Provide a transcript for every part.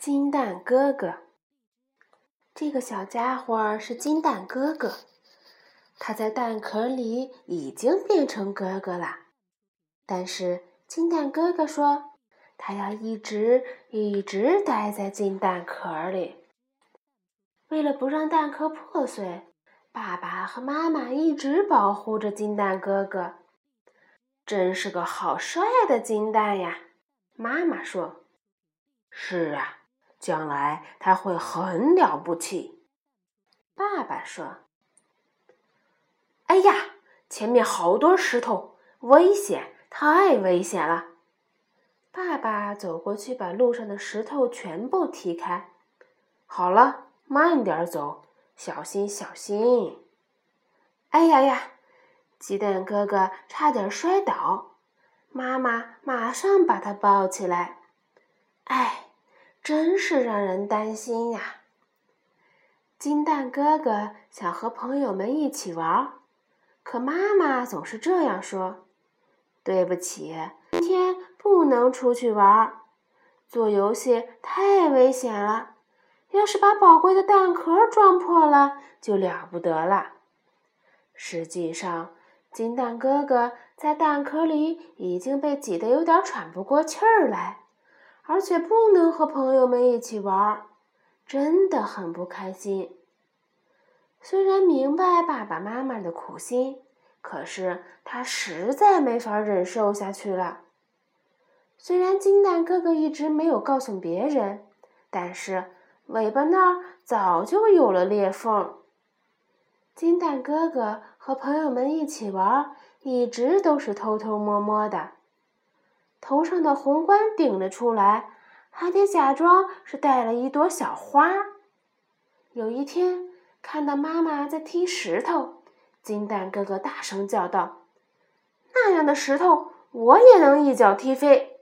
金蛋哥哥，这个小家伙是金蛋哥哥，他在蛋壳里已经变成哥哥了。但是金蛋哥哥说，他要一直一直待在金蛋壳里。为了不让蛋壳破碎，爸爸和妈妈一直保护着金蛋哥哥。真是个好帅的金蛋呀！妈妈说：“是啊。”将来他会很了不起，爸爸说：“哎呀，前面好多石头，危险，太危险了！”爸爸走过去，把路上的石头全部踢开。好了，慢点走，小心，小心！哎呀呀，鸡蛋哥哥差点摔倒，妈妈马上把他抱起来。哎。真是让人担心呀！金蛋哥哥想和朋友们一起玩，可妈妈总是这样说：“对不起，今天不能出去玩，做游戏太危险了。要是把宝贵的蛋壳撞破了，就了不得了。”实际上，金蛋哥哥在蛋壳里已经被挤得有点喘不过气儿来。而且不能和朋友们一起玩，真的很不开心。虽然明白爸爸妈妈的苦心，可是他实在没法忍受下去了。虽然金蛋哥哥一直没有告诉别人，但是尾巴那儿早就有了裂缝。金蛋哥哥和朋友们一起玩，一直都是偷偷摸摸的。头上的红冠顶了出来，还得假装是戴了一朵小花。有一天，看到妈妈在踢石头，金蛋哥哥大声叫道：“那样的石头，我也能一脚踢飞！”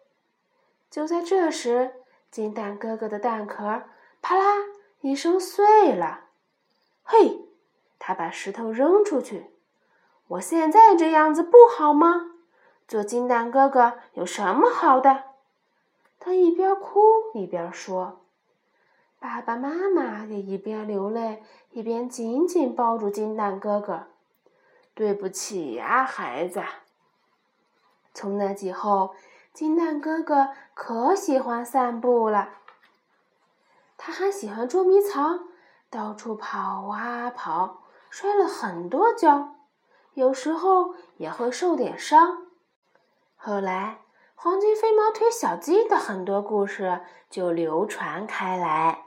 就在这时，金蛋哥哥的蛋壳啪啦一声碎了。嘿，他把石头扔出去。我现在这样子不好吗？做金蛋哥哥有什么好的？他一边哭一边说。爸爸妈妈也一边流泪一边紧紧抱住金蛋哥哥。对不起呀，孩子。从那以后，金蛋哥哥可喜欢散步了。他还喜欢捉迷藏，到处跑啊跑，摔了很多跤，有时候也会受点伤。后来，黄金飞毛腿小鸡的很多故事就流传开来。